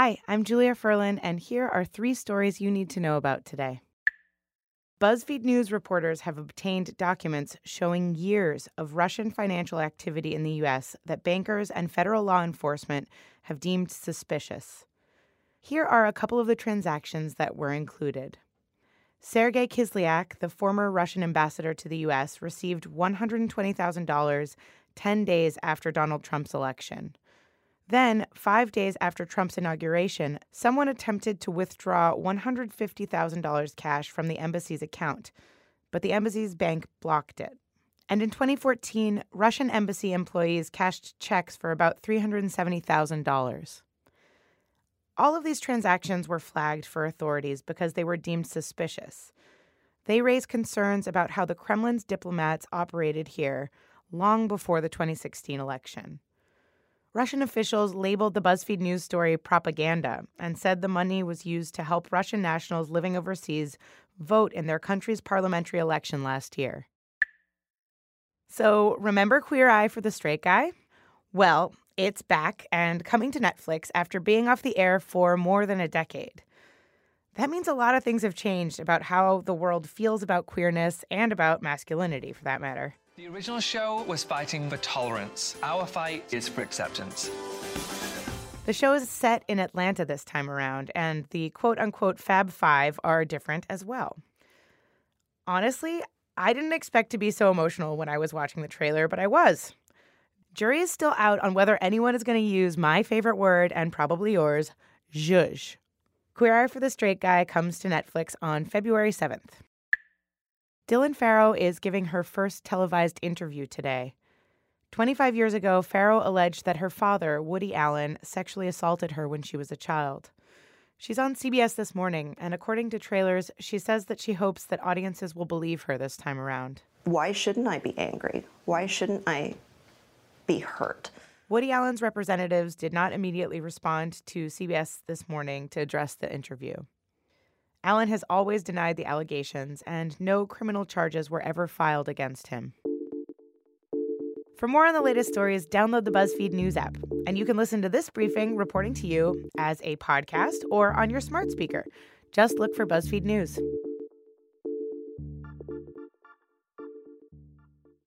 Hi, I'm Julia Furlan, and here are three stories you need to know about today. BuzzFeed News reporters have obtained documents showing years of Russian financial activity in the U.S. that bankers and federal law enforcement have deemed suspicious. Here are a couple of the transactions that were included. Sergei Kislyak, the former Russian ambassador to the U.S., received $120,000 10 days after Donald Trump's election. Then, five days after Trump's inauguration, someone attempted to withdraw $150,000 cash from the embassy's account, but the embassy's bank blocked it. And in 2014, Russian embassy employees cashed checks for about $370,000. All of these transactions were flagged for authorities because they were deemed suspicious. They raised concerns about how the Kremlin's diplomats operated here long before the 2016 election. Russian officials labeled the BuzzFeed News story propaganda and said the money was used to help Russian nationals living overseas vote in their country's parliamentary election last year. So, remember Queer Eye for the Straight Guy? Well, it's back and coming to Netflix after being off the air for more than a decade. That means a lot of things have changed about how the world feels about queerness and about masculinity, for that matter. The original show was fighting for tolerance. Our fight is for acceptance. The show is set in Atlanta this time around, and the quote unquote Fab Five are different as well. Honestly, I didn't expect to be so emotional when I was watching the trailer, but I was. Jury is still out on whether anyone is going to use my favorite word and probably yours, zhuzh. Queer Eye for the Straight Guy comes to Netflix on February 7th. Dylan Farrow is giving her first televised interview today. 25 years ago, Farrow alleged that her father, Woody Allen, sexually assaulted her when she was a child. She's on CBS this morning, and according to trailers, she says that she hopes that audiences will believe her this time around. Why shouldn't I be angry? Why shouldn't I be hurt. Woody Allen's representatives did not immediately respond to CBS this morning to address the interview. Allen has always denied the allegations, and no criminal charges were ever filed against him. For more on the latest stories, download the BuzzFeed News app, and you can listen to this briefing reporting to you as a podcast or on your smart speaker. Just look for BuzzFeed News.